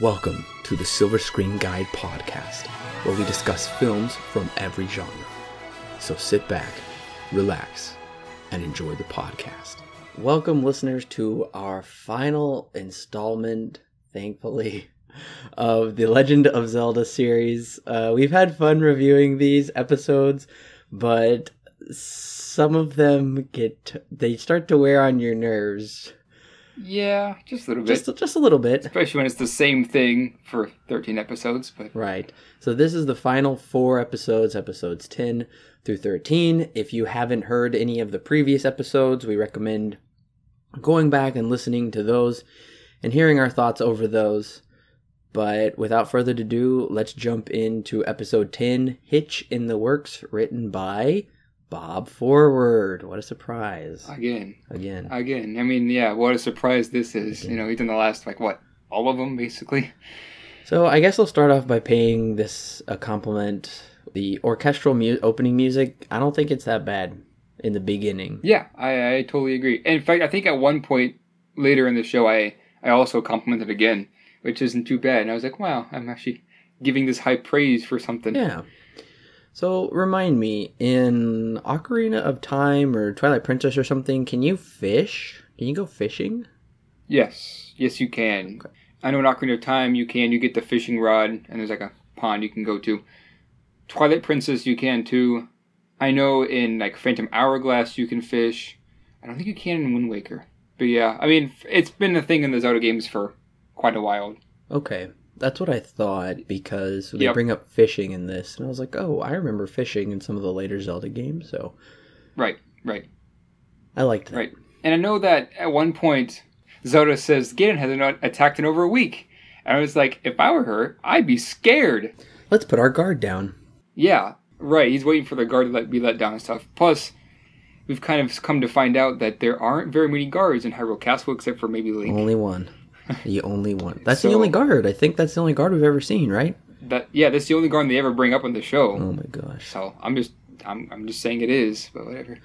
Welcome to the Silver Screen Guide podcast, where we discuss films from every genre. So sit back, relax, and enjoy the podcast. Welcome, listeners, to our final installment, thankfully, of the Legend of Zelda series. Uh, we've had fun reviewing these episodes, but some of them get they start to wear on your nerves Yeah, just a little bit. just just a little bit. Especially when it's the same thing for 13 episodes. But Right. So this is the final four episodes, episodes 10 through 13. If you haven't heard any of the previous episodes, we recommend going back and listening to those and hearing our thoughts over those. But without further ado, let's jump into episode 10 Hitch in the Works, written by Bob Forward. What a surprise. again, Again. again, I mean, yeah, what a surprise this is. You know, he's in the last, like, what, all of them, basically? So I guess I'll start off by paying this a compliment. The orchestral mu- opening music, I don't think it's that bad in the beginning. Yeah, I, I totally agree. And in fact, I think at one point later in the show, I, I also complimented again, which isn't too bad. And I was like, wow, I'm actually giving this high praise for something. Yeah. So remind me, in Ocarina of Time or Twilight Princess or something, can you fish? Can you go fishing? Yes, yes, you can. I know in Ocarina of Time you can. You get the fishing rod, and there's like a pond you can go to. Twilight Princess you can too. I know in like Phantom Hourglass you can fish. I don't think you can in Wind Waker. But yeah, I mean it's been a thing in the Zelda games for quite a while. Okay. That's what I thought because they Yep. bring up fishing in this. And I was like, oh, I remember fishing in some of the later Zelda games. So Right, right, I liked that. right. And I know that at one point Zelda says Ganon has not attacked in over a week. And I was like, if I were her, I'd be scared. Let's put our guard down. Yeah, right. He's waiting for the guard to let be let down and stuff. Plus, we've kind of come to find out that there aren't very many guards in Hyrule Castle except for maybe Link. Only one. The only one. That's the only guard. I think that's the only guard we've ever seen, right? That yeah, that's the only guard they ever bring up on the show. Oh my gosh. So I'm just I'm I'm just saying it is, but whatever.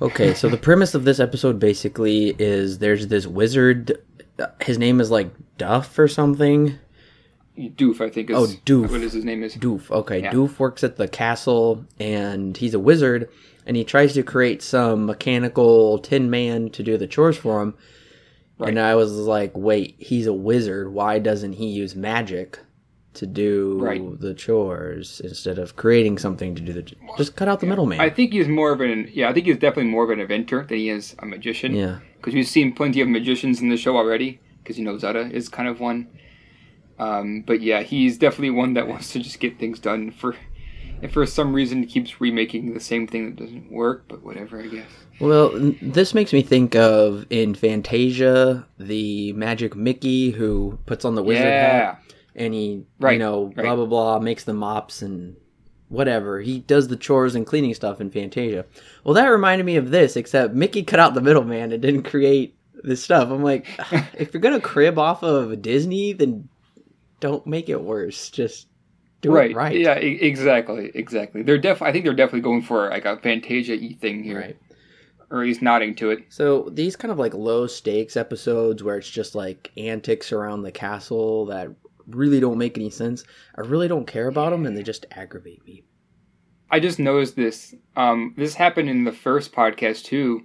Okay, so the premise of this episode basically is there's this wizard. uh, His name is like Duff or something. Doof, I think is Oh, Doof. What is his name is? Doof. Okay, Yeah. Doof works at the castle and he's a wizard and he tries to create some mechanical tin man to do the chores for him. And I was like, wait, he's a wizard. Why doesn't he use magic to do Right. the chores instead of creating something to do the just cut out the middleman. I think he's more of an yeah. I think he's definitely more of an inventor than he is a magician. yeah. because we've seen plenty of magicians in the show already. Because you know Zelda is kind of one. Um, but yeah, he's definitely one that wants to just get things done. For and for some reason, it keeps remaking the same thing that doesn't work. But whatever, I guess. Well, this makes me think of in Fantasia, the Magic Mickey who puts on the wizard yeah, hat and he, you know, right. blah blah blah, makes the mops and whatever. He does the chores and cleaning stuff in Fantasia. Well, that reminded me of this, except Mickey cut out the middleman and didn't create this stuff. I'm like, if you're gonna crib off of Disney, then don't make it worse. Just do right, it right. Yeah, e- exactly, exactly. They're def. I think they're definitely going for like a Fantasia thing here, Right. or at least nodding to it. So these kind of like low stakes episodes where it's just like antics around the castle that really don't make any sense. I really don't care about them and they just aggravate me. I just noticed this. Um, this happened in the first podcast too.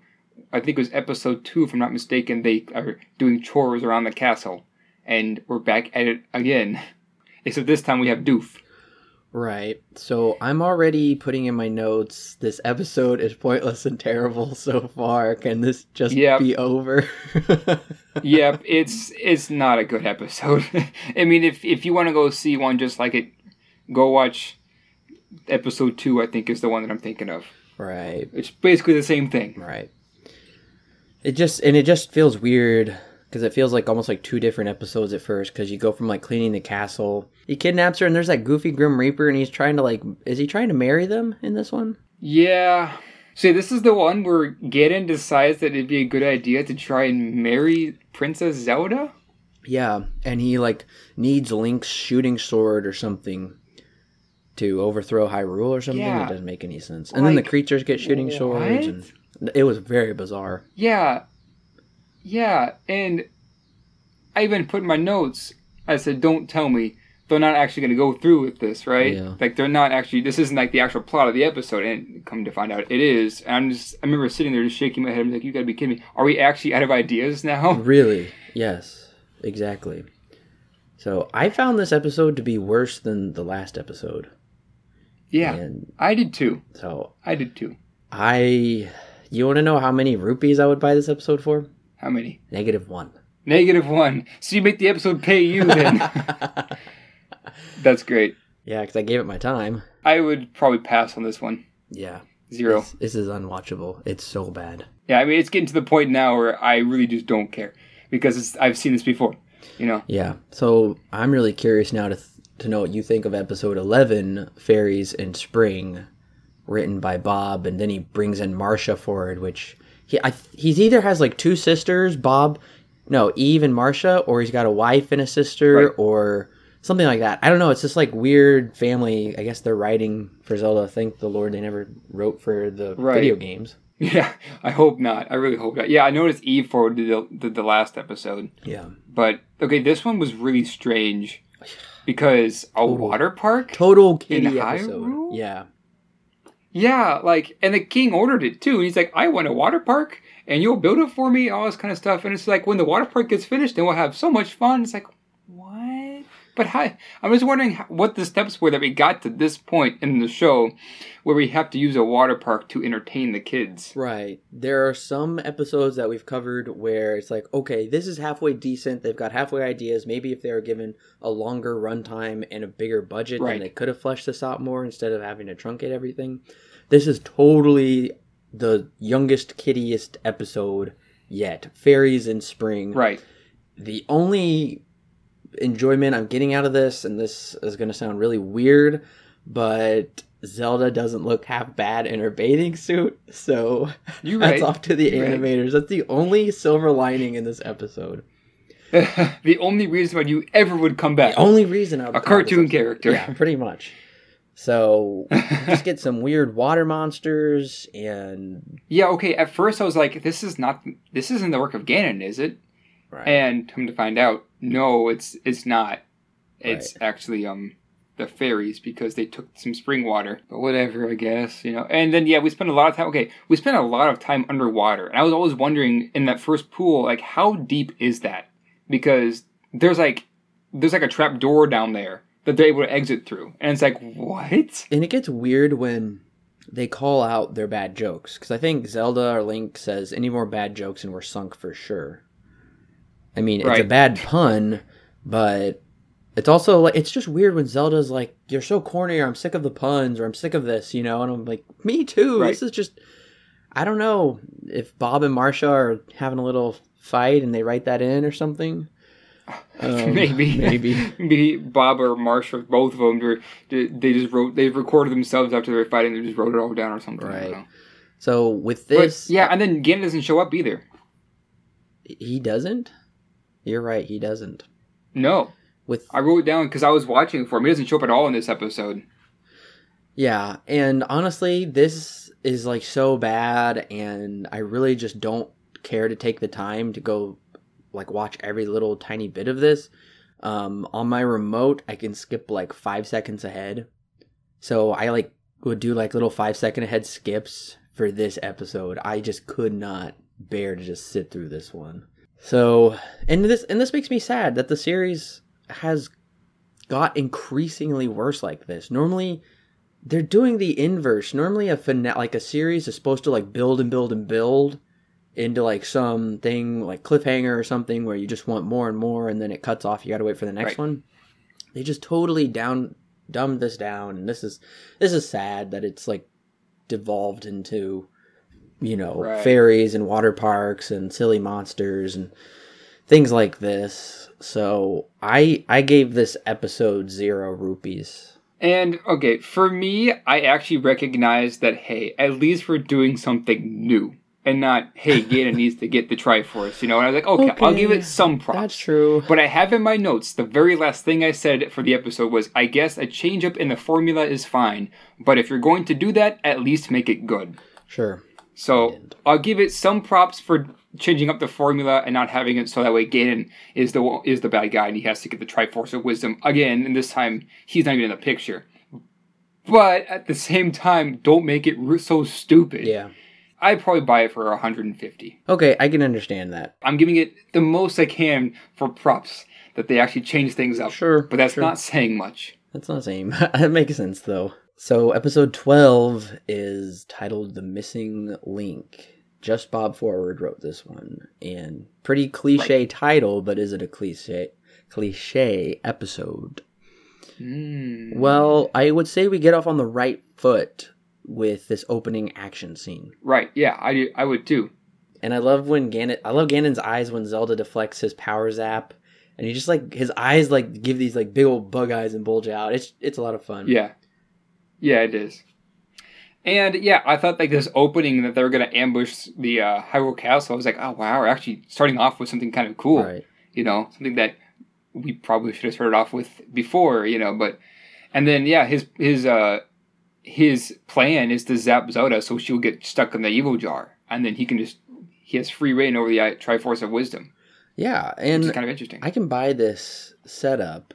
I think it was episode two, if I'm not mistaken. They are doing chores around the castle, and we're back at it again. Except this time we have Doof. Right. So I'm already putting in my notes this episode is pointless and terrible so far. Can this just Yep. be over? yep, it's it's not a good episode. I mean, if if you want to go see one just like it, go watch episode two. I think is the one that I'm thinking of. right. It's basically the same thing. Right. It just and it just feels weird because it feels like almost like two different episodes at first because you go from like cleaning the castle, he kidnaps her, and there's that goofy Grim Reaper, and he's trying to like, is he trying to marry them in this one? Yeah. See, this is the one where Ganon decides that it'd be a good idea to try and marry Princess Zelda. Yeah, and he like needs Link's shooting sword or something to overthrow Hyrule or something. Yeah. It doesn't make any sense. And then the creatures get shooting swords, and it was very bizarre. Yeah. Yeah, and I even put in my notes I said, don't tell me they're not actually going to go through with this, right? Yeah. Like they're not actually. This isn't like the actual plot of the episode, and come to find out, it is. And I'm just. I remember sitting there just shaking my head. I'm like, you got to be kidding me. Are we actually out of ideas now? Really? Yes, exactly. So I found this episode to be worse than the last episode. Yeah, And I did too. so I did too. I. You want to know how many rupees I would buy this episode for? How many? Negative one. Negative one. So you make the episode pay you then. That's great. Yeah, because I gave it my time. I would probably pass on this one. Yeah. Zero. This, this is unwatchable. It's so bad. Yeah, I mean it's getting to the point now where I really just don't care because it's, I've seen this before. You know. Yeah. So I'm really curious now to th- to know what you think of episode 11, Fairies in Spring, written by Bob, and then he brings in Marcia forward, which he I, he's either has like two sisters, Bob, no Eve and Marcia, or he's got a wife and a sister, Right. or something like that. I don't know. It's just like weird family. I guess they're writing for Zelda. Thank the Lord they never wrote for the Right. video games. Yeah, I hope not. I really hope not. Yeah, I noticed Eve forwarded the, the, the last episode, Yeah. but okay, this one was really strange because a water park. Total kiddie episode. Hyrule? Yeah. Yeah, like, and the king ordered it too. And he's like, I want a water park, and you'll build it for me, all this kind of stuff. And it's like, when the water park gets finished, then we'll have so much fun. It's like, what? But how, I'm just wondering what the steps were that we got to this point in the show where we have to use a water park to entertain the kids. Right. There are some episodes that we've covered where it's like, okay, this is halfway decent. They've got halfway ideas. Maybe if they were given a longer runtime and a bigger budget, Right. then they could have fleshed this out more instead of having to truncate everything. This is totally the youngest, kiddiest episode yet. Fairies in spring. Right. The only enjoyment I'm getting out of this, and this is going to sound really weird, but Zelda doesn't look half bad in her bathing suit, so You're that's off to the You're right. animators. That's the only silver lining in this episode. the only reason why you ever would come back. The only reason I would A cartoon character. yeah, pretty much. So just get some weird water monsters and Yeah, okay. At first, I was like, "This is not. This isn't the work of Ganon, is it?" Right. And come to find out, no, it's it's not. It's actually um the fairies because they took some spring water. But whatever, I guess you know. And then yeah, we spent a lot of time. Okay, we spent a lot of time underwater, and I was always wondering in that first pool, like how deep is that? Because there's like there's like a trap door down there that they're able to exit through, and it's like what? and it gets weird when they call out their bad jokes because I think Zelda or Link says any more bad jokes and we're sunk for sure. I mean, it's a bad pun, but it's also like it's just weird when Zelda's like, "You're so corny," or "I'm sick of the puns," or "I'm sick of this," you know, and I'm like, "Me too." Right. This is just, I don't know if Bob and Marsha are having a little fight and they write that in or something. Um, maybe, maybe. maybe Bob or Marsha, both of them. They just wrote, they recorded themselves after they were fighting. They just wrote it all down or something. Right. So with But, this, yeah, and then Ganon doesn't show up either. he doesn't. You're right, he doesn't. No, With I wrote it down because I was watching for him. He doesn't show up at all in this episode. Yeah, and honestly, this is like so bad, and I really just don't care to take the time to go like watch every little tiny bit of this. Um, on my remote, I can skip like five seconds ahead, so I like would do like little five second ahead skips for this episode. I just could not bear to just sit through this one. So, and this and this makes me sad that the series has got increasingly worse like this. Normally, they're doing the inverse. Normally, a fina- like a series is supposed to like build and build and build into like something like cliffhanger or something where you just want more and more, and then it cuts off. You got to wait for the next Right. one. They just totally down dumbed this down, and this is this is sad that it's like devolved into you know Right. fairies and water parks and silly monsters and things like this. So I I gave this episode zero rupees. And okay, for me, I actually recognize that hey, at least we're doing something new, and not hey, Ganon needs to get the Triforce. You know, and I was like, okay, I'll give it some props. That's true. But I have in my notes the very last thing I said for the episode was I guess a change up in the formula is fine, but if you're going to do that, at least make it good. Sure. So. I'll give it some props for changing up the formula and not having it so that way Ganon is the is the bad guy and he has to get the Triforce of Wisdom again. And this time he's not even in the picture. But at the same time, don't make it so stupid. Yeah. I'd probably buy it for 150. Okay, I can understand that. I'm giving it the most I can for props that they actually change things up. Sure, But that's sure. not saying much. That's not saying. that makes sense though. So episode twelve is titled "The Missing Link." Just Bob Forward wrote this one, and pretty cliche title, but is it a cliche cliche episode? Mm. Well, I would say we get off on the right foot with this opening action scene. Right. Yeah, I do, I would too. And I love when Ganon I love Ganon's eyes when Zelda deflects his power zap. And he just like his eyes like give these like big old bug eyes and bulge out. It's it's a lot of fun. Yeah. Yeah, it is. And yeah, I thought like this opening that they were gonna ambush the uh, Hyrule Castle. I was like, oh wow, we're actually starting off with something kind of cool. Right. You know, something that we probably should have started off with before. You know, but and then yeah, his his uh his plan is to zap Zelda so she'll get stuck in the evil jar, and then he can just he has free rein over the uh, Triforce of Wisdom, Yeah, and kind of interesting. I can buy this setup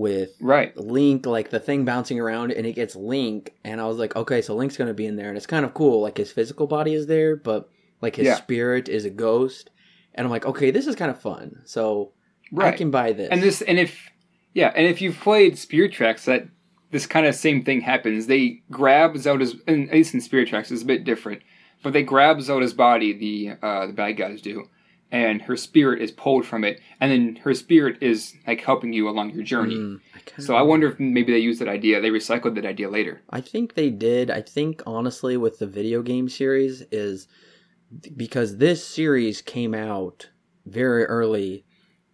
with right. Link, like the thing bouncing around, and it gets Link, and I was like, okay, so Link's gonna be in there, and it's kind of cool. Like his physical body is there, but like his Yeah. spirit is a ghost, and I'm like, okay, this is kind of fun. So Right. I can buy this. And this, and if yeah, and if you've played Spirit Tracks, that this kind of same thing happens. They grab Zelda's, and at least in Spirit Tracks, it's a bit different, but they grab Zelda's body. The uh, the bad guys do, and her spirit is pulled from it, and then her spirit is like helping you along your journey. Mm, I So I wonder if maybe they used that idea. They recycled that idea later. I think they did. I think honestly, with the video game series, is because this series came out very early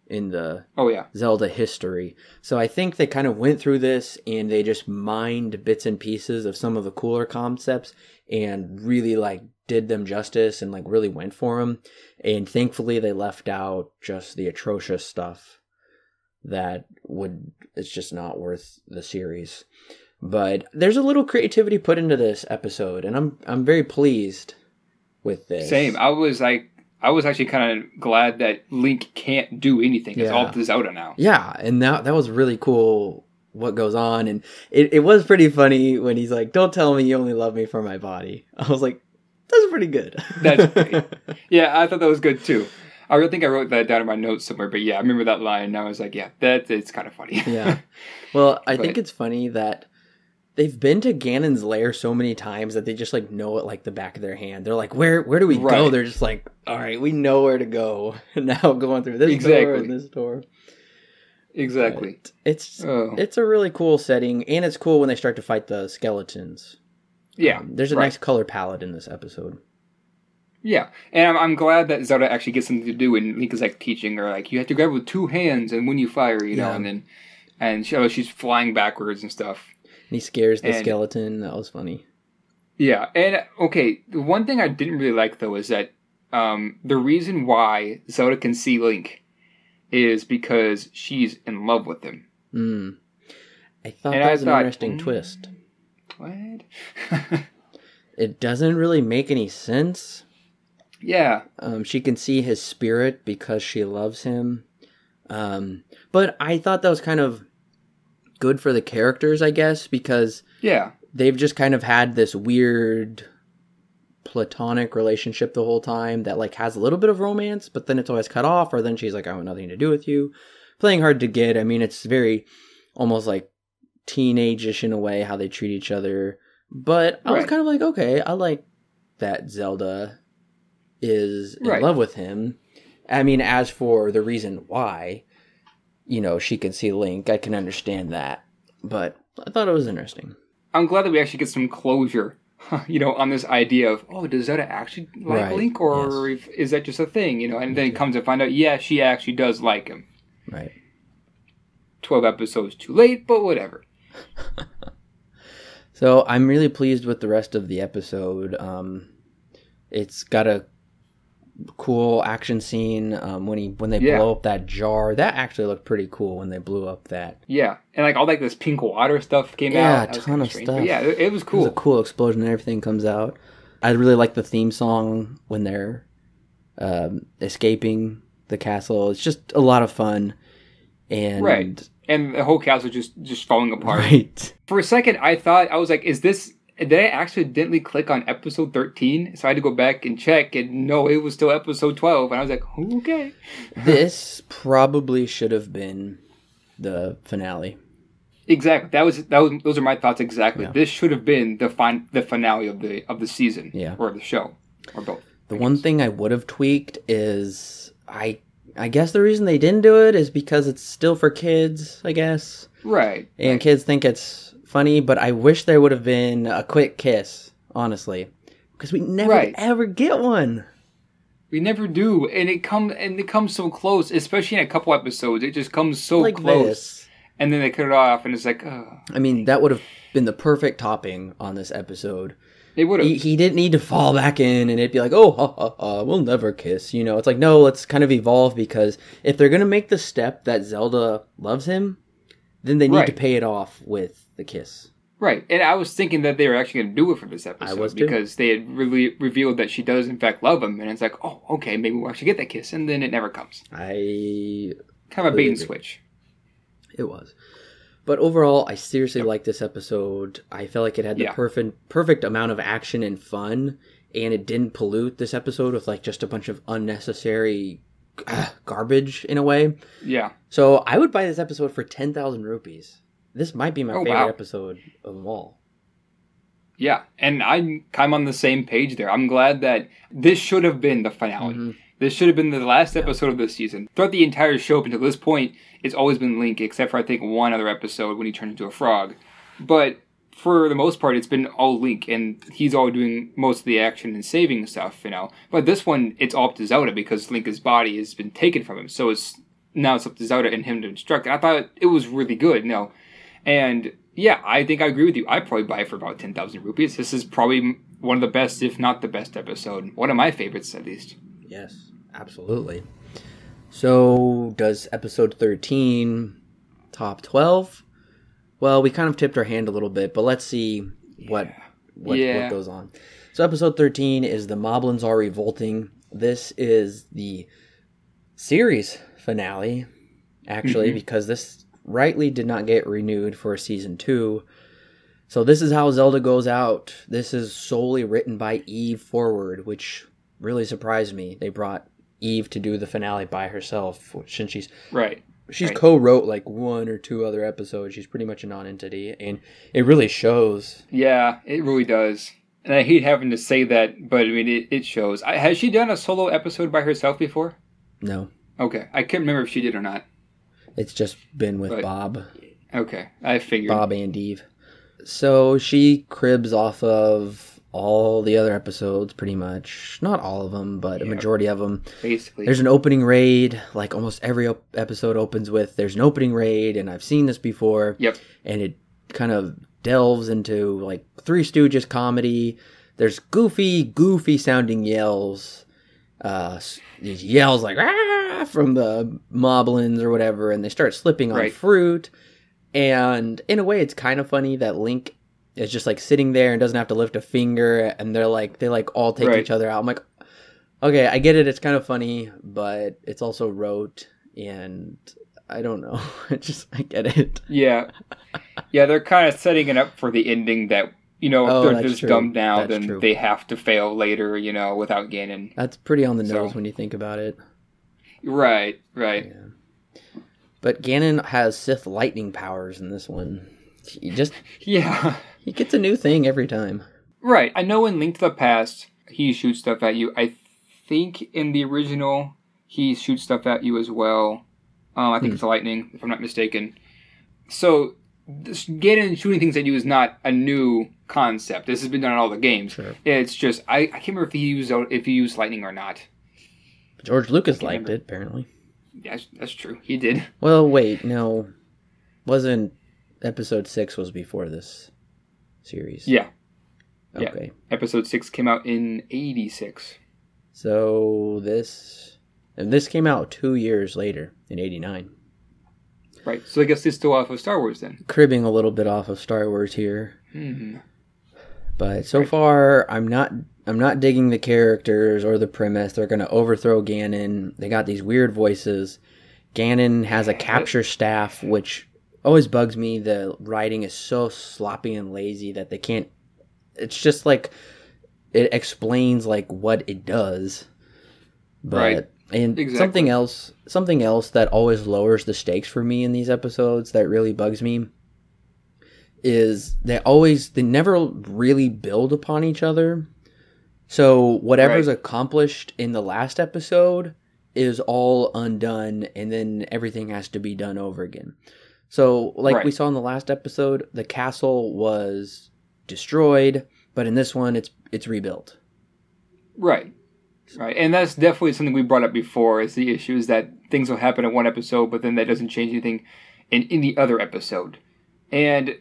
in the Oh yeah, Zelda history. So I think they kind of went through this and they just mined bits and pieces of some of the cooler concepts and really like did them justice and like really went for them. And thankfully they left out just the atrocious stuff that would it's just not worth the series. But there's a little creativity put into this episode and I'm I'm very pleased with this. same. I was like, I was actually kind of glad that Link can't do anything. It's all Yeah. to Zelda now. Yeah, and that that was really cool what goes on and it, it was pretty funny when he's like, Don't tell me you only love me for my body. I was like, That's pretty good. That's great. Yeah, I thought that was good too. I think I wrote that down in my notes somewhere, but yeah, I remember that line. And I was like, yeah, that it's kind of funny. yeah. Well, I think it's funny that they've been to Ganon's lair so many times that they just like know it like the back of their hand. They're like, Where where do we go? They're just like, All right, we know where to go. now going through this door Exactly. and this door. exactly. But It's Oh, it's a really cool setting, and it's cool when they start to fight the skeletons. Yeah, Um, there's a right. nice color palette in this episode. yeah, and I'm, I'm glad that Zelda actually gets something to do, and Link is like teaching her like you have to grab with two hands, and when you fire, you know, Yeah. and then and she, oh, she's flying backwards and stuff. And he scares the And- skeleton. That was funny. Yeah, and okay, the one thing I didn't really like though is that um, the reason why Zelda can see Link is because she's in love with him. Mm. I thought And that I was an thought, interesting mm. twist. What? It doesn't really make any sense. yeah, Um, she can see his spirit because she loves him. Um, but I thought that was kind of good for the characters, I guess, because yeah, they've just kind of had this weird platonic relationship the whole time that like has a little bit of romance, but then it's always cut off, or then she's like, I want nothing to do with you. Playing hard to get. I mean, it's very almost like teenage-ish in a way how they treat each other. But I was kind of like, okay, I like that Zelda is in Right. love with him. I mean, as for the reason why, you know, she can see Link, I can understand that. But I thought it was interesting. I'm glad that we actually get some closure, you know, on this idea of oh, does Zelda actually like Right, Link, or if, is that just a thing, you know? And then it comes to find out, yeah, she actually does like him. Right. Twelve episodes too late, but whatever. So I'm really pleased with the rest of the episode. Um, it's got a cool action scene um, when he when they Yeah. blow up that jar. That actually looked pretty cool when they blew up that. Yeah, and like all like this pink water stuff came Yeah, out. a ton of strange. stuff. But yeah, it, it was It was a cool explosion and everything comes out. I really like the theme song when they're um, escaping the castle. It's just a lot of fun. And Right. And the whole castle just just falling apart. right. For a second, I thought I was like, "Is this?" Did I accidentally click on episode thirteen? So I had to go back and check, and no, it was still episode twelve. And I was like, "Okay." this probably should have been the finale. Exactly. That was that was those are my thoughts exactly. Yeah. This should have been the fin- the finale of the of the season. Yeah. Or the show. Or both. The one thing I would have tweaked is I I guess the reason they didn't do it is because it's still for kids, I guess. Right. And kids think it's funny, but I wish there would have been a quick kiss, honestly. Because we never Right. ever get one. We never do. And it come and it comes so close, especially in a couple episodes. It just comes so like close. this. And then they cut it off and it's like, oh. I mean, that would have been the perfect topping on this episode. They would have He, he didn't need to fall back in and it'd be like, oh, ha, ha, ha, we'll never kiss. You know, it's like, no, let's kind of evolve because if they're going to make the step that Zelda loves him, then they need to pay it off with the kiss. Right, and I was thinking that they were actually going to do it for this episode because they had really revealed that she does in fact love him, and it's like, oh, okay, maybe we'll actually get that kiss, and then it never comes. I Kind of a bait and switch. It was. But overall, I seriously liked this episode. I felt like it had the Yeah. perfect perfect amount of action and fun, and it didn't pollute this episode with like just a bunch of unnecessary ah, garbage in a way. Yeah, So I would buy this episode for ten thousand rupees. This might be my Oh, favorite wow. episode of them all. yeah, and I'm of on the same page there. I'm glad that this should have been the finale. Mhm. This should have been the last episode of this season. Throughout the entire show up until this point, it's always been Link, except for I think one other episode when he turned into a frog. But for the most part, it's been all Link, and he's all doing most of the action and saving stuff, you know. But this one, it's all up to Zelda because Link's body has been taken from him, so it's now it's up to Zelda and him to instruct. And I thought it was really good, you know. And yeah, I think I agree with you. I'd probably buy it for about ten thousand rupees. This is probably one of the best, if not the best episode. One of my favorites, at least. Yes, absolutely. So does episode thirteen top twelve? Well, we kind of tipped our hand a little bit, but let's see what what, Yeah. what goes on. So episode 13 is the Moblins are revolting. This is the series finale, actually, Mhm. because this rightly did not get renewed for season two. So this is how Zelda goes out. This is solely written by Eve Forward, which really surprised me. They brought Eve to do the finale by herself, since she's Right. she's Right. co-wrote like one or two other episodes. She's pretty much a non-entity, and it really shows. Yeah, it really does. And I hate having to say that, but I mean, it, it shows. I, has she done a solo episode by herself before? No, Okay. I can't remember if she did or not. it's just been with But- Bob, Okay. I figured. Bob and Eve. So she cribs off of all the other episodes, pretty much. Not all of them, but a majority of them. Basically. There's an opening raid, like almost every op- episode opens with. There's an opening raid, and I've seen this before. Yep. and it kind of delves into like Three Stooges comedy. There's goofy, goofy sounding yells. Uh, these yells like ah from the moblins or whatever, and they start slipping on Right. fruit. And in a way, it's kind of funny that Link is just like sitting there and doesn't have to lift a finger, and they're like they like all take Right. each other out. I'm like, okay, I get it. It's kind of funny, but it's also rote, and I don't know. I just I get it. Yeah. Yeah, they're kind of setting it up for the ending that, you know, Oh, they're just true. down, That's then true. they have to fail later, you know, without Ganon. That's pretty on the nose So- when you think about it. Right, right. But Ganon has Sith lightning powers in this one. He just Yeah. He gets a new thing every time. Right. I know in Link to the Past, he shoots stuff at you. I think in the original, he shoots stuff at you as well. Um, I think Hmm. it's lightning, if I'm not mistaken. So, this Ganon shooting things at you is not a new concept. This has been done in all the games. Sure. It's just I, I can't remember if he used if he used lightning or not. George Lucas liked remember. it apparently. That's that's true. He did. Well, wait, no, wasn't episode six was before this series? Yeah. yeah. Okay. Episode six came out in '86. So this and this came out two years later in '89. Right. So I guess it's still off of Star Wars then. Cribbing a little bit off of Star Wars here. hmm But so Right. far, I'm not I'm not digging the characters or the premise. They're going to overthrow Ganon. They got these weird voices. Ganon has a capture staff, which always bugs me. The writing is so sloppy and lazy that they can't. It's just like it explains like what it does, but Right. and Exactly. something else, something else that always lowers the stakes for me in these episodes that really bugs me is they always they never really build upon each other. So whatever's Right. accomplished in the last episode is all undone and then everything has to be done over again. So like we saw in the last episode, the castle was destroyed, but in this one it's it's rebuilt. Right. Right. And that's definitely something we brought up before is the issue is that things will happen in one episode, but then that doesn't change anything in, in the other episode. And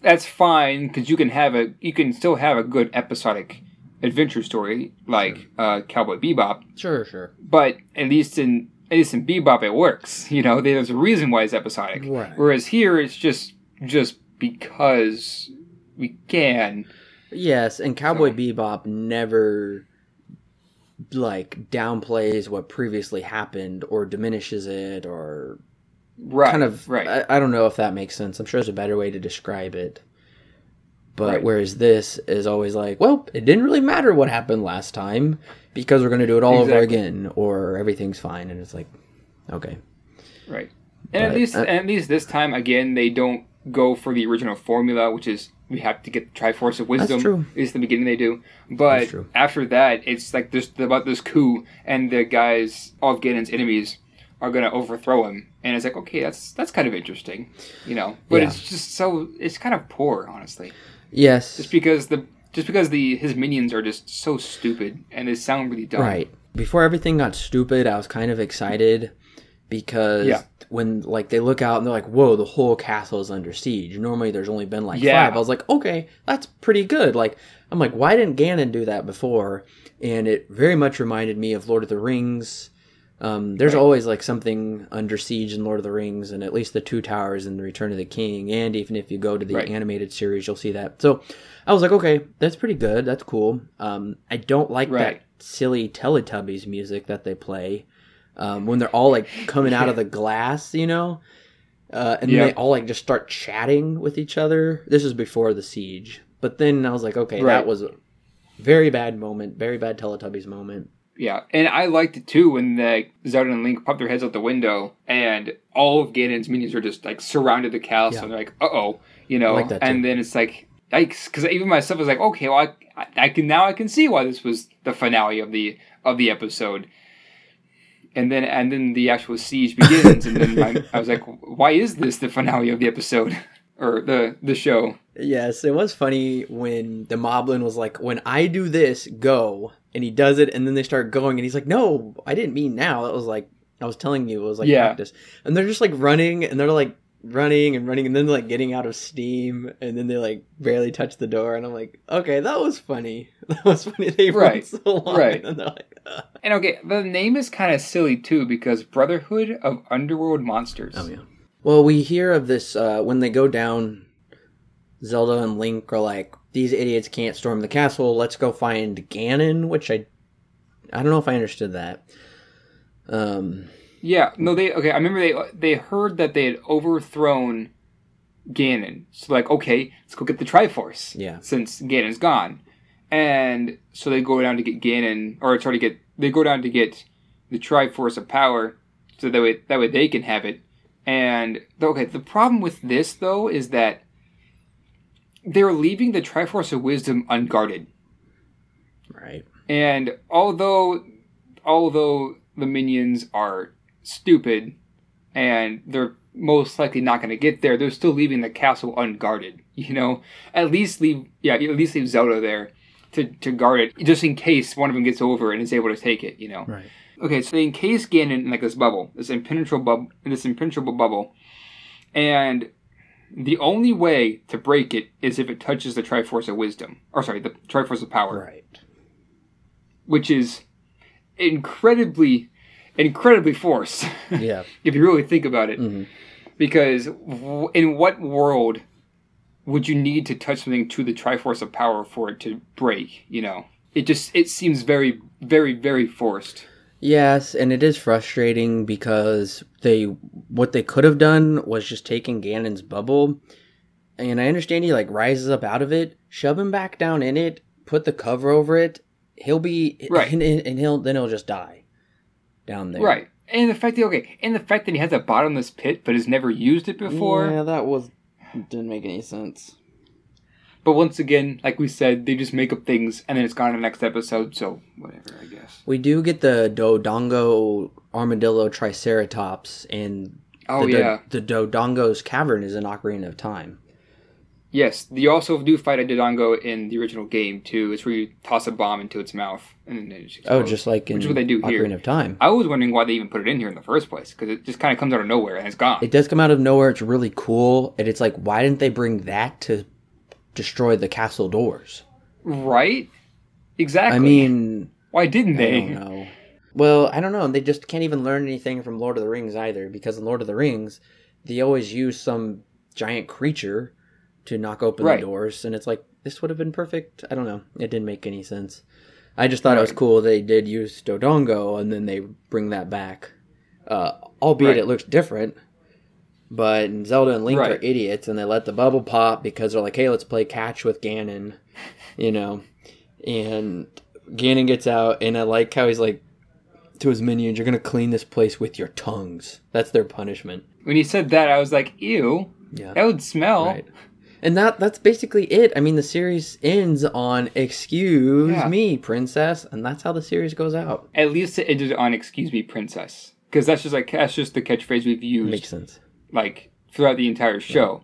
that's fine because you can have a you can still have a good episodic adventure story like uh, Cowboy Bebop, Sure, sure. but at least in at least in Bebop it works. You know, there's a reason why it's episodic. Right. Whereas here it's just just because we can. Yes, and Cowboy So- Bebop never like downplays what previously happened or diminishes it or Right. kind of right. I, I don't know if that makes sense. I'm sure there's a better way to describe it. But Right. whereas this is always like, well, it didn't really matter what happened last time because we're going to do it all over again or everything's fine and it's like okay. Right. And at least uh, at least this time again they don't go for the original formula, which is we have to get the Triforce of Wisdom. true. At least in the beginning they do. But after that it's like this about this coup and the guys all of Ganon's enemies are gonna overthrow him. And it's like, okay, that's that's kind of interesting. You know. But Yeah. it's just so it's kind of poor, honestly. Yes. Just because the just because the his minions are just so stupid and they sound really dumb. Right. Before everything got stupid, I was kind of excited because Yeah. when like they look out and they're like, "Whoa, the whole castle is under siege." Normally, there's only been like Yeah. five. I was like, "Okay, that's pretty good." Like, I'm like, "Why didn't Ganon do that before?" And it very much reminded me of Lord of the Rings. Um, there's Right. always like something under siege in Lord of the Rings, and at least the Two Towers in the Return of the King, and even if you go to the Right. animated series, you'll see that. So I was like, okay, that's pretty good. That's cool. Um, I don't like that silly Teletubbies music that they play um, when they're all like coming out of the glass, you know, uh, and they all like just start chatting with each other. This is before the siege, but then I was like, okay, Right. that was a very bad moment, very bad Teletubbies moment. Yeah, and I liked it too when the Zelda and Link pop their heads out the window and all of Ganon's minions are just like surrounded the castle Yeah. and they're like, uh oh, you know, like and then it's like, yikes, because even myself was like, okay, well, I, I, I can now I can see why this was the finale of the of the episode. And then and then the actual siege begins, and then I was like, why is this the finale of the episode or the the show? Yes, it was funny when the Moblin was like, "When I do this, go," and he does it, and then they start going, and he's like, "No, I didn't mean now." That was like I was telling you, it was like Yeah. practice, and they're just like running, and they're like running and running, and then like getting out of steam, and then they like barely touch the door, and I'm like, "Okay, that was funny. That was funny. They run Right, so long, right. and they're like, Ugh. And okay, the name is kind of silly too because Brotherhood of Underworld Monsters. "Oh yeah." Well, we hear of this uh, when they go down. Zelda and Link are like, "These idiots can't storm the castle. Let's go find Ganon," which I, I don't know if I understood that. Um, Yeah, no, they okay. I remember they they heard that they had overthrown Ganon. So like, okay, let's go get the Triforce. Yeah. Since Ganon's gone, and so they go down to get Ganon, or try to get they go down to get the Triforce of Power, so that way that way they can have it. And okay, the problem with this though is that they're leaving the Triforce of Wisdom unguarded. right. And although although the minions are stupid and they're most likely not going to get there, they're still leaving the castle unguarded. You know, at least leave yeah, at least leave Zelda there to to guard it just in case one of them gets over and is able to take it. You know. Right. Okay, so they encase Ganon in like this bubble, this impenetrable bubble, this impenetrable bubble, and the only way to break it is if it touches the Triforce of Wisdom, or sorry, the Triforce of Power Right. which is incredibly incredibly forced Yeah. if you really think about it Mhm. because w- in what world would you need to touch something to the triforce of power for it to break you know it just it seems very very very forced. Yes, and it is frustrating because they what they could have done was just taken Ganon's bubble, and I understand he like rises up out of it, shove him back down in it, put the cover over it. He'll be Right. and, and he'll then he'll just die down there. Right. And the fact that okay, and the fact that he has a bottomless pit but has never used it before. Yeah, that was didn't make any sense. But once again, like we said, they just make up things and then it's gone in the next episode, so whatever, I guess. We do get the Dodongo armadillo triceratops, and Oh the, yeah. the Dodongo's cavern is an Ocarina of Time. Yes. You also do fight a Dodongo in the original game too. It's where you toss a bomb into its mouth and then it just Oh, just like in Which is what they do Ocarina here. of Time. I was wondering why they even put it in here in the first place because it just kind of comes out of nowhere and it's gone. It does come out of nowhere. It's really cool, and it's like, why didn't they bring that to destroy the castle doors? right? Exactly. I mean, why didn't I they? don't know. Well, I don't know. They just can't even learn anything from Lord of the Rings either, because in Lord of the Rings, they always use some giant creature to knock open Right. the doors, and it's like this would have been perfect. I don't know. It didn't make any sense. I just thought it was cool they did use Dodongo, and then they bring that back. Uh, albeit Right. it looks different. But Zelda and Link are idiots, and they let the bubble pop because they're like, "Hey, let's play catch with Ganon," you know. And Ganon gets out, and I like how he's like to his minions, "You're gonna clean this place with your tongues." That's their punishment. When he said that, I was like, "Ew, Yeah, that would smell." right. And that that's basically it. I mean, the series ends on "Excuse Yeah. me, princess," and that's how the series goes out. At least it ended on "Excuse me, princess," because that's just like that's just the catchphrase we've used Makes sense. like throughout the entire show.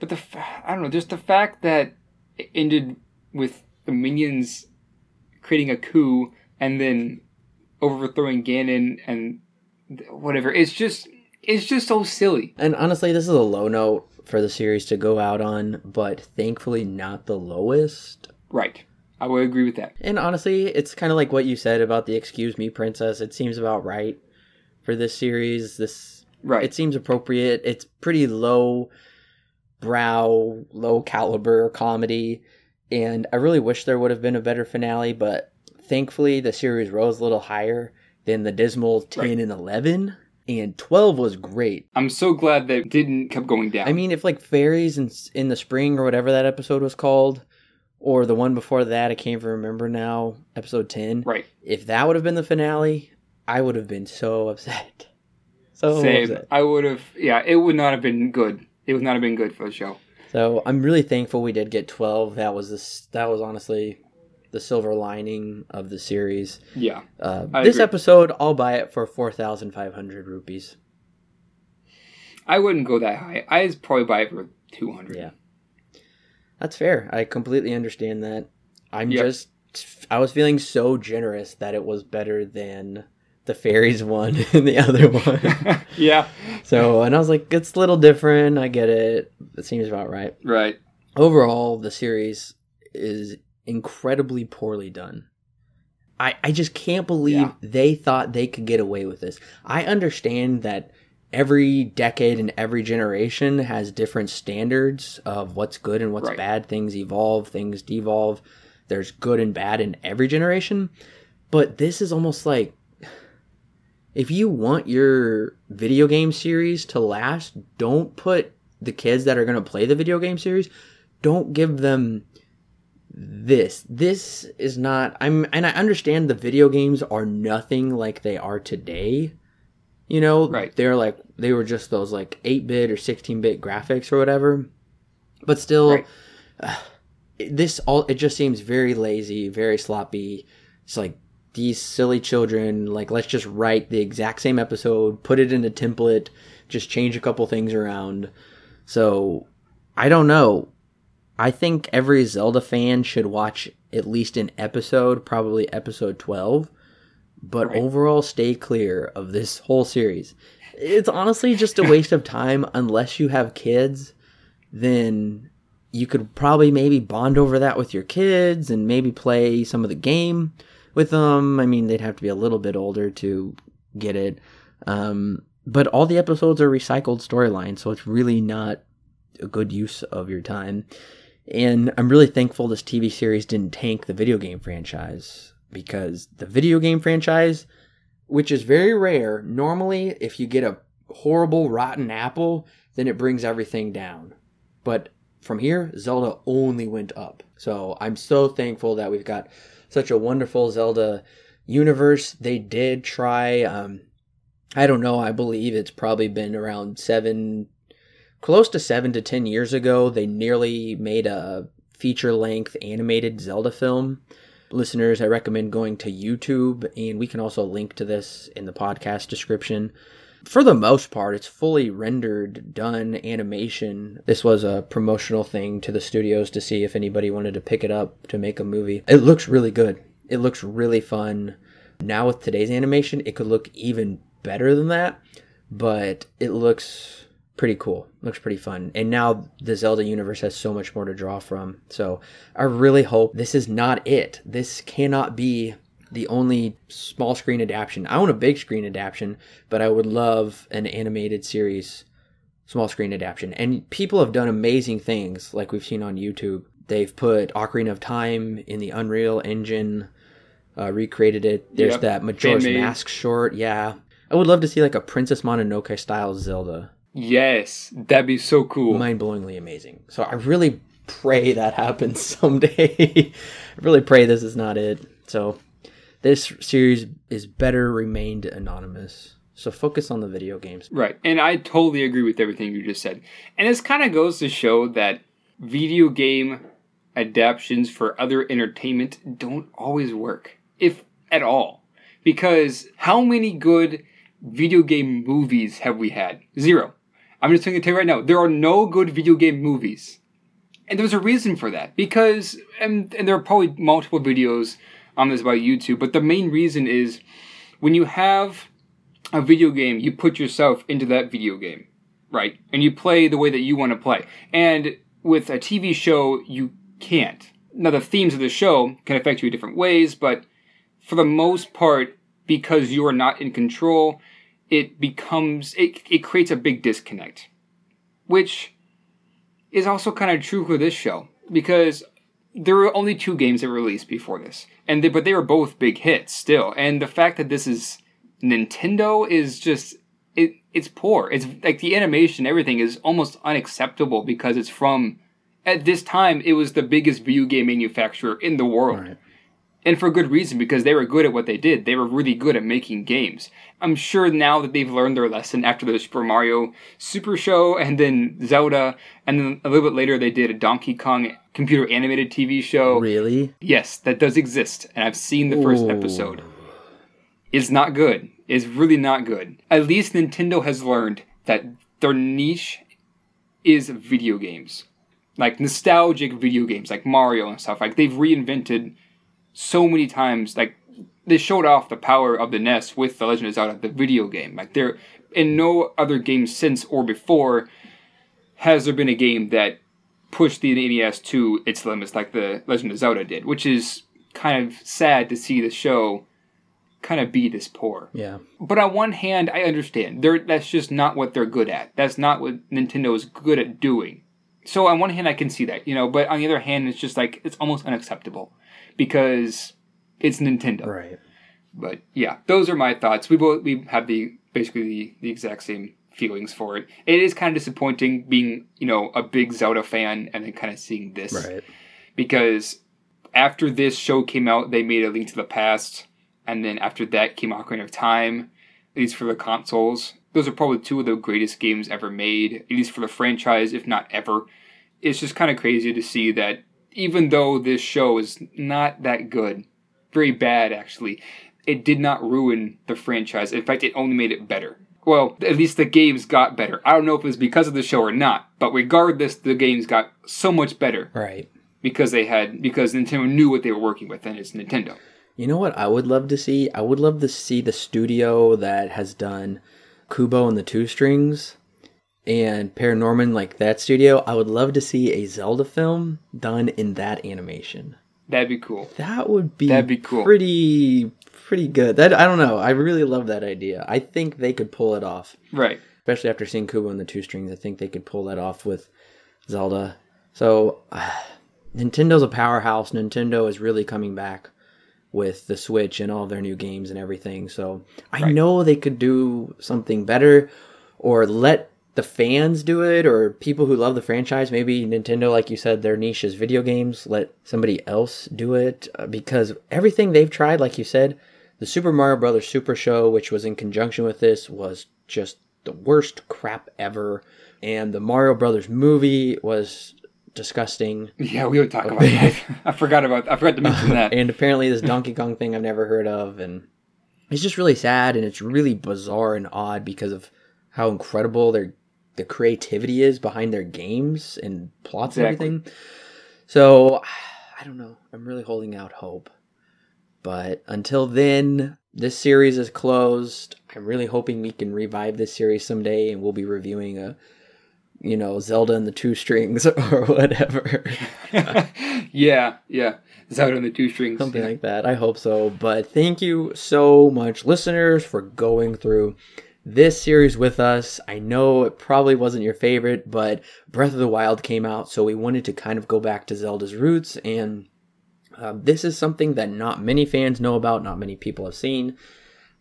But the I don't know, just the fact that it ended with the minions creating a coup and then overthrowing Ganon and whatever. It's just it's just so silly. And honestly, this is a low note for the series to go out on, but thankfully not the lowest. Right. I would agree with that. And honestly, it's kind of like what you said about the "Excuse me, princess." It seems about right for this series. This Right. it seems appropriate. It's pretty low brow, low caliber comedy, and I really wish there would have been a better finale, but thankfully the series rose a little higher than the dismal 10 Right. and 11, and 12 was great. I'm so glad that it didn't kept going down. I mean, if like fairies in in the spring or whatever that episode was called, or the one before that, I can't even remember now, episode 10. right. If that would have been the finale, I would have been so upset. So Same. upset. I would have yeah, it would not have been good. It would not have been good for the show. So I'm really thankful we did get 12. That was this. That was honestly the silver lining of the series. Yeah. Uh, this agree. episode, I'll buy it for 4,500 rupees. I wouldn't go that high. I'd probably buy it for 200. Yeah. That's fair. I completely understand that. I'm Yep. just. I was feeling so generous that it was better than the fairies one and the other one. yeah. so, and I was like, it's a little different. I get it. It seems about right. Right. overall the series is incredibly poorly done i i just can't believe Yeah. they thought they could get away with this i understand that every decade and every generation has different standards of what's good and what's Right. bad things evolve things devolve there's good and bad in every generation but this is almost like if you want your video game series to last don't put the kids that are going to play the video game series don't give them this this is not i'm and i understand the video games are nothing like they are today you know Right. they're like they were just those like 8-bit or 16-bit graphics or whatever but still Right. this all it just seems very lazy very sloppy it's like these silly children like let's just write the exact same episode put it in a template just change a couple things around. So i don't know. I think every zelda fan should watch at least an episode probably episode 12 but Right. overall stay clear of this whole series. It's honestly just a waste of time. Unless you have kids then you could probably maybe bond over that with your kids and maybe play some of the game with them. I mean, they'd have to be a little bit older to get it. Um, but all the episodes are recycled storylines, so it's really not a good use of your time. And I'm really thankful this TV series didn't tank the video game franchise because the video game franchise, which is very rare, normally if you get a horrible rotten apple, then it brings everything down. But from here, Zelda only went up. So I'm so thankful that we've got such a wonderful Zelda universe. They did try, um, I don't know, I believe it's probably been around seven, close to seven to ten years ago. They nearly made a feature length animated Zelda film. Listeners, I recommend going to YouTube, and we can also link to this in the podcast description for the most part, it's fully rendered, done animation. This was a promotional thing to the studios to see if anybody wanted to pick it up to make a movie. It looks really good. It looks really fun. Now, with today's animation, it could look even better than that, but it looks pretty cool. Looks pretty fun. And now the Zelda universe has so much more to draw from. So I really hope this is not it. This cannot be the only small screen adaptation. I want a big screen adaptation, but I would love an animated series small screen adaptation. And people have done amazing things like we've seen on YouTube. They've put Ocarina of Time in the Unreal Engine, uh, recreated it. There's yep. that Majora's Mask short. Yeah. I would love to see like a Princess Mononoke style Zelda. Yes, that'd be so cool. Mind blowingly amazing. So I really pray that happens someday. I really pray this is not it. So this series is better remained anonymous. So focus on the video games. Right. And I totally agree with everything you just said. And this kind of goes to show that video game adaptations for other entertainment don't always work, if at all. Because how many good video game movies have we had? Zero. I'm just going to tell you right now, there are no good video game movies. And there's a reason for that. Because, and, and there are probably multiple videos on this about YouTube, but the main reason is when you have a video game, you put yourself into that video game, right? And you play the way that you want to play. And with a TV show, you can't. Now, the themes of the show can affect you in different ways, but for the most part, because you are not in control, it becomes, it, it creates a big disconnect. Which is also kind of true for this show. Because there were only two games that were released before this, and they, but they were both big hits still. And the fact that this is Nintendo is just it. It's poor. It's like the animation, everything is almost unacceptable because it's from. At this time, it was the biggest video game manufacturer in the world. Right and for good reason because they were good at what they did. They were really good at making games. I'm sure now that they've learned their lesson after the Super Mario Super Show and then Zelda, and then a little bit later they did a Donkey Kong computer animated TV show. Really? Yes, that does exist, and I've seen the first Ooh. episode. It's not good. It's really not good. At least Nintendo has learned that their niche is video games. Like nostalgic video games, like Mario and stuff. Like they've reinvented so many times. Like they showed off the power of the NES with the Legend of Zelda, the video game. Like there, in no other game since or before has there been a game that pushed the NES to its limits like the Legend of Zelda did, which is kind of sad to see the show kind of be this poor. Yeah. But on one hand, I understand. They're, that's just not what they're good at. That's not what Nintendo is good at doing. So on one hand, I can see that, you know, but on the other hand, it's just like it's almost unacceptable because it's Nintendo. Right. But yeah, those are my thoughts. We both we have the basically the, the exact same feelings for it. It is kind of disappointing being, you know, a big Zelda fan and then kind of seeing this. Right. Because after this show came out, they made a Link to the Past, and then after that came Ocarina of Time, at least for the consoles. Those are probably two of the greatest games ever made, at least for the franchise, if not ever. It's just kind of crazy to see that even though this show is not that good, very bad actually, it did not ruin the franchise. In fact, it only made it better. Well, at least the games got better. I don't know if it was because of the show or not, but regardless, the games got so much better. Right. Because they had because Nintendo knew what they were working with, and it's Nintendo. You know what I would love to see? I would love to see the studio that has done Kubo and the Two Strings and Paranorman, like that studio, I would love to see a Zelda film done in that animation. That'd be cool. That would be that'd be cool. Pretty pretty good. That I don't know. I really love that idea. I think they could pull it off. Right. Especially after seeing Kubo and the Two Strings, I think they could pull that off with Zelda. So, uh, Nintendo's a powerhouse. Nintendo is really coming back with the Switch and all their new games and everything. So, I Right. know they could do something better or let the fans do it or people who love the franchise. Maybe Nintendo, like you said, their niche is video games. Let somebody else do it uh, because everything they've tried, like you said, the Super Mario Brothers Super Show, which was in conjunction with this, was just the worst crap ever. And the Mario Brothers movie was disgusting. Yeah, we would talk about that. I forgot about. I forgot to mention that. And apparently, this Donkey Kong thing I've never heard of. And it's just really sad and it's really bizarre and odd because of how incredible their the creativity is behind their games and plots Exactly. and everything. So I don't know. I'm really holding out hope. But until then, this series is closed. I'm really hoping we can revive this series someday and we'll be reviewing a you know, Zelda and the two strings or whatever. yeah, yeah. Zelda on the two strings. Something like that. I hope so. But thank you so much, listeners, for going through this series with us. I know it probably wasn't your favorite, but Breath of the Wild came out, so we wanted to kind of go back to Zelda's roots. And uh, this is something that not many fans know about, not many people have seen.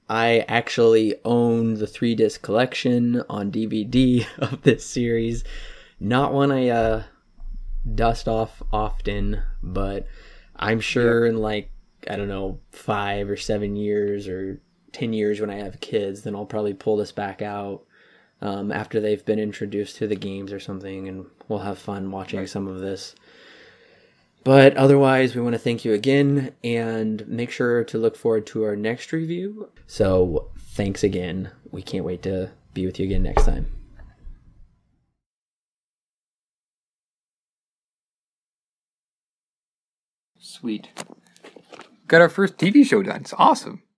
I actually own the three disc collection on DVD of this series. Not one I uh, dust off often, but I'm sure in like, I don't know, five or seven years or 10 years when I have kids, then I'll probably pull this back out um, after they've been introduced to the games or something, and we'll have fun watching some of this. But otherwise, we want to thank you again and make sure to look forward to our next review. So, thanks again. We can't wait to be with you again next time. Sweet. Got our first TV show done. It's awesome.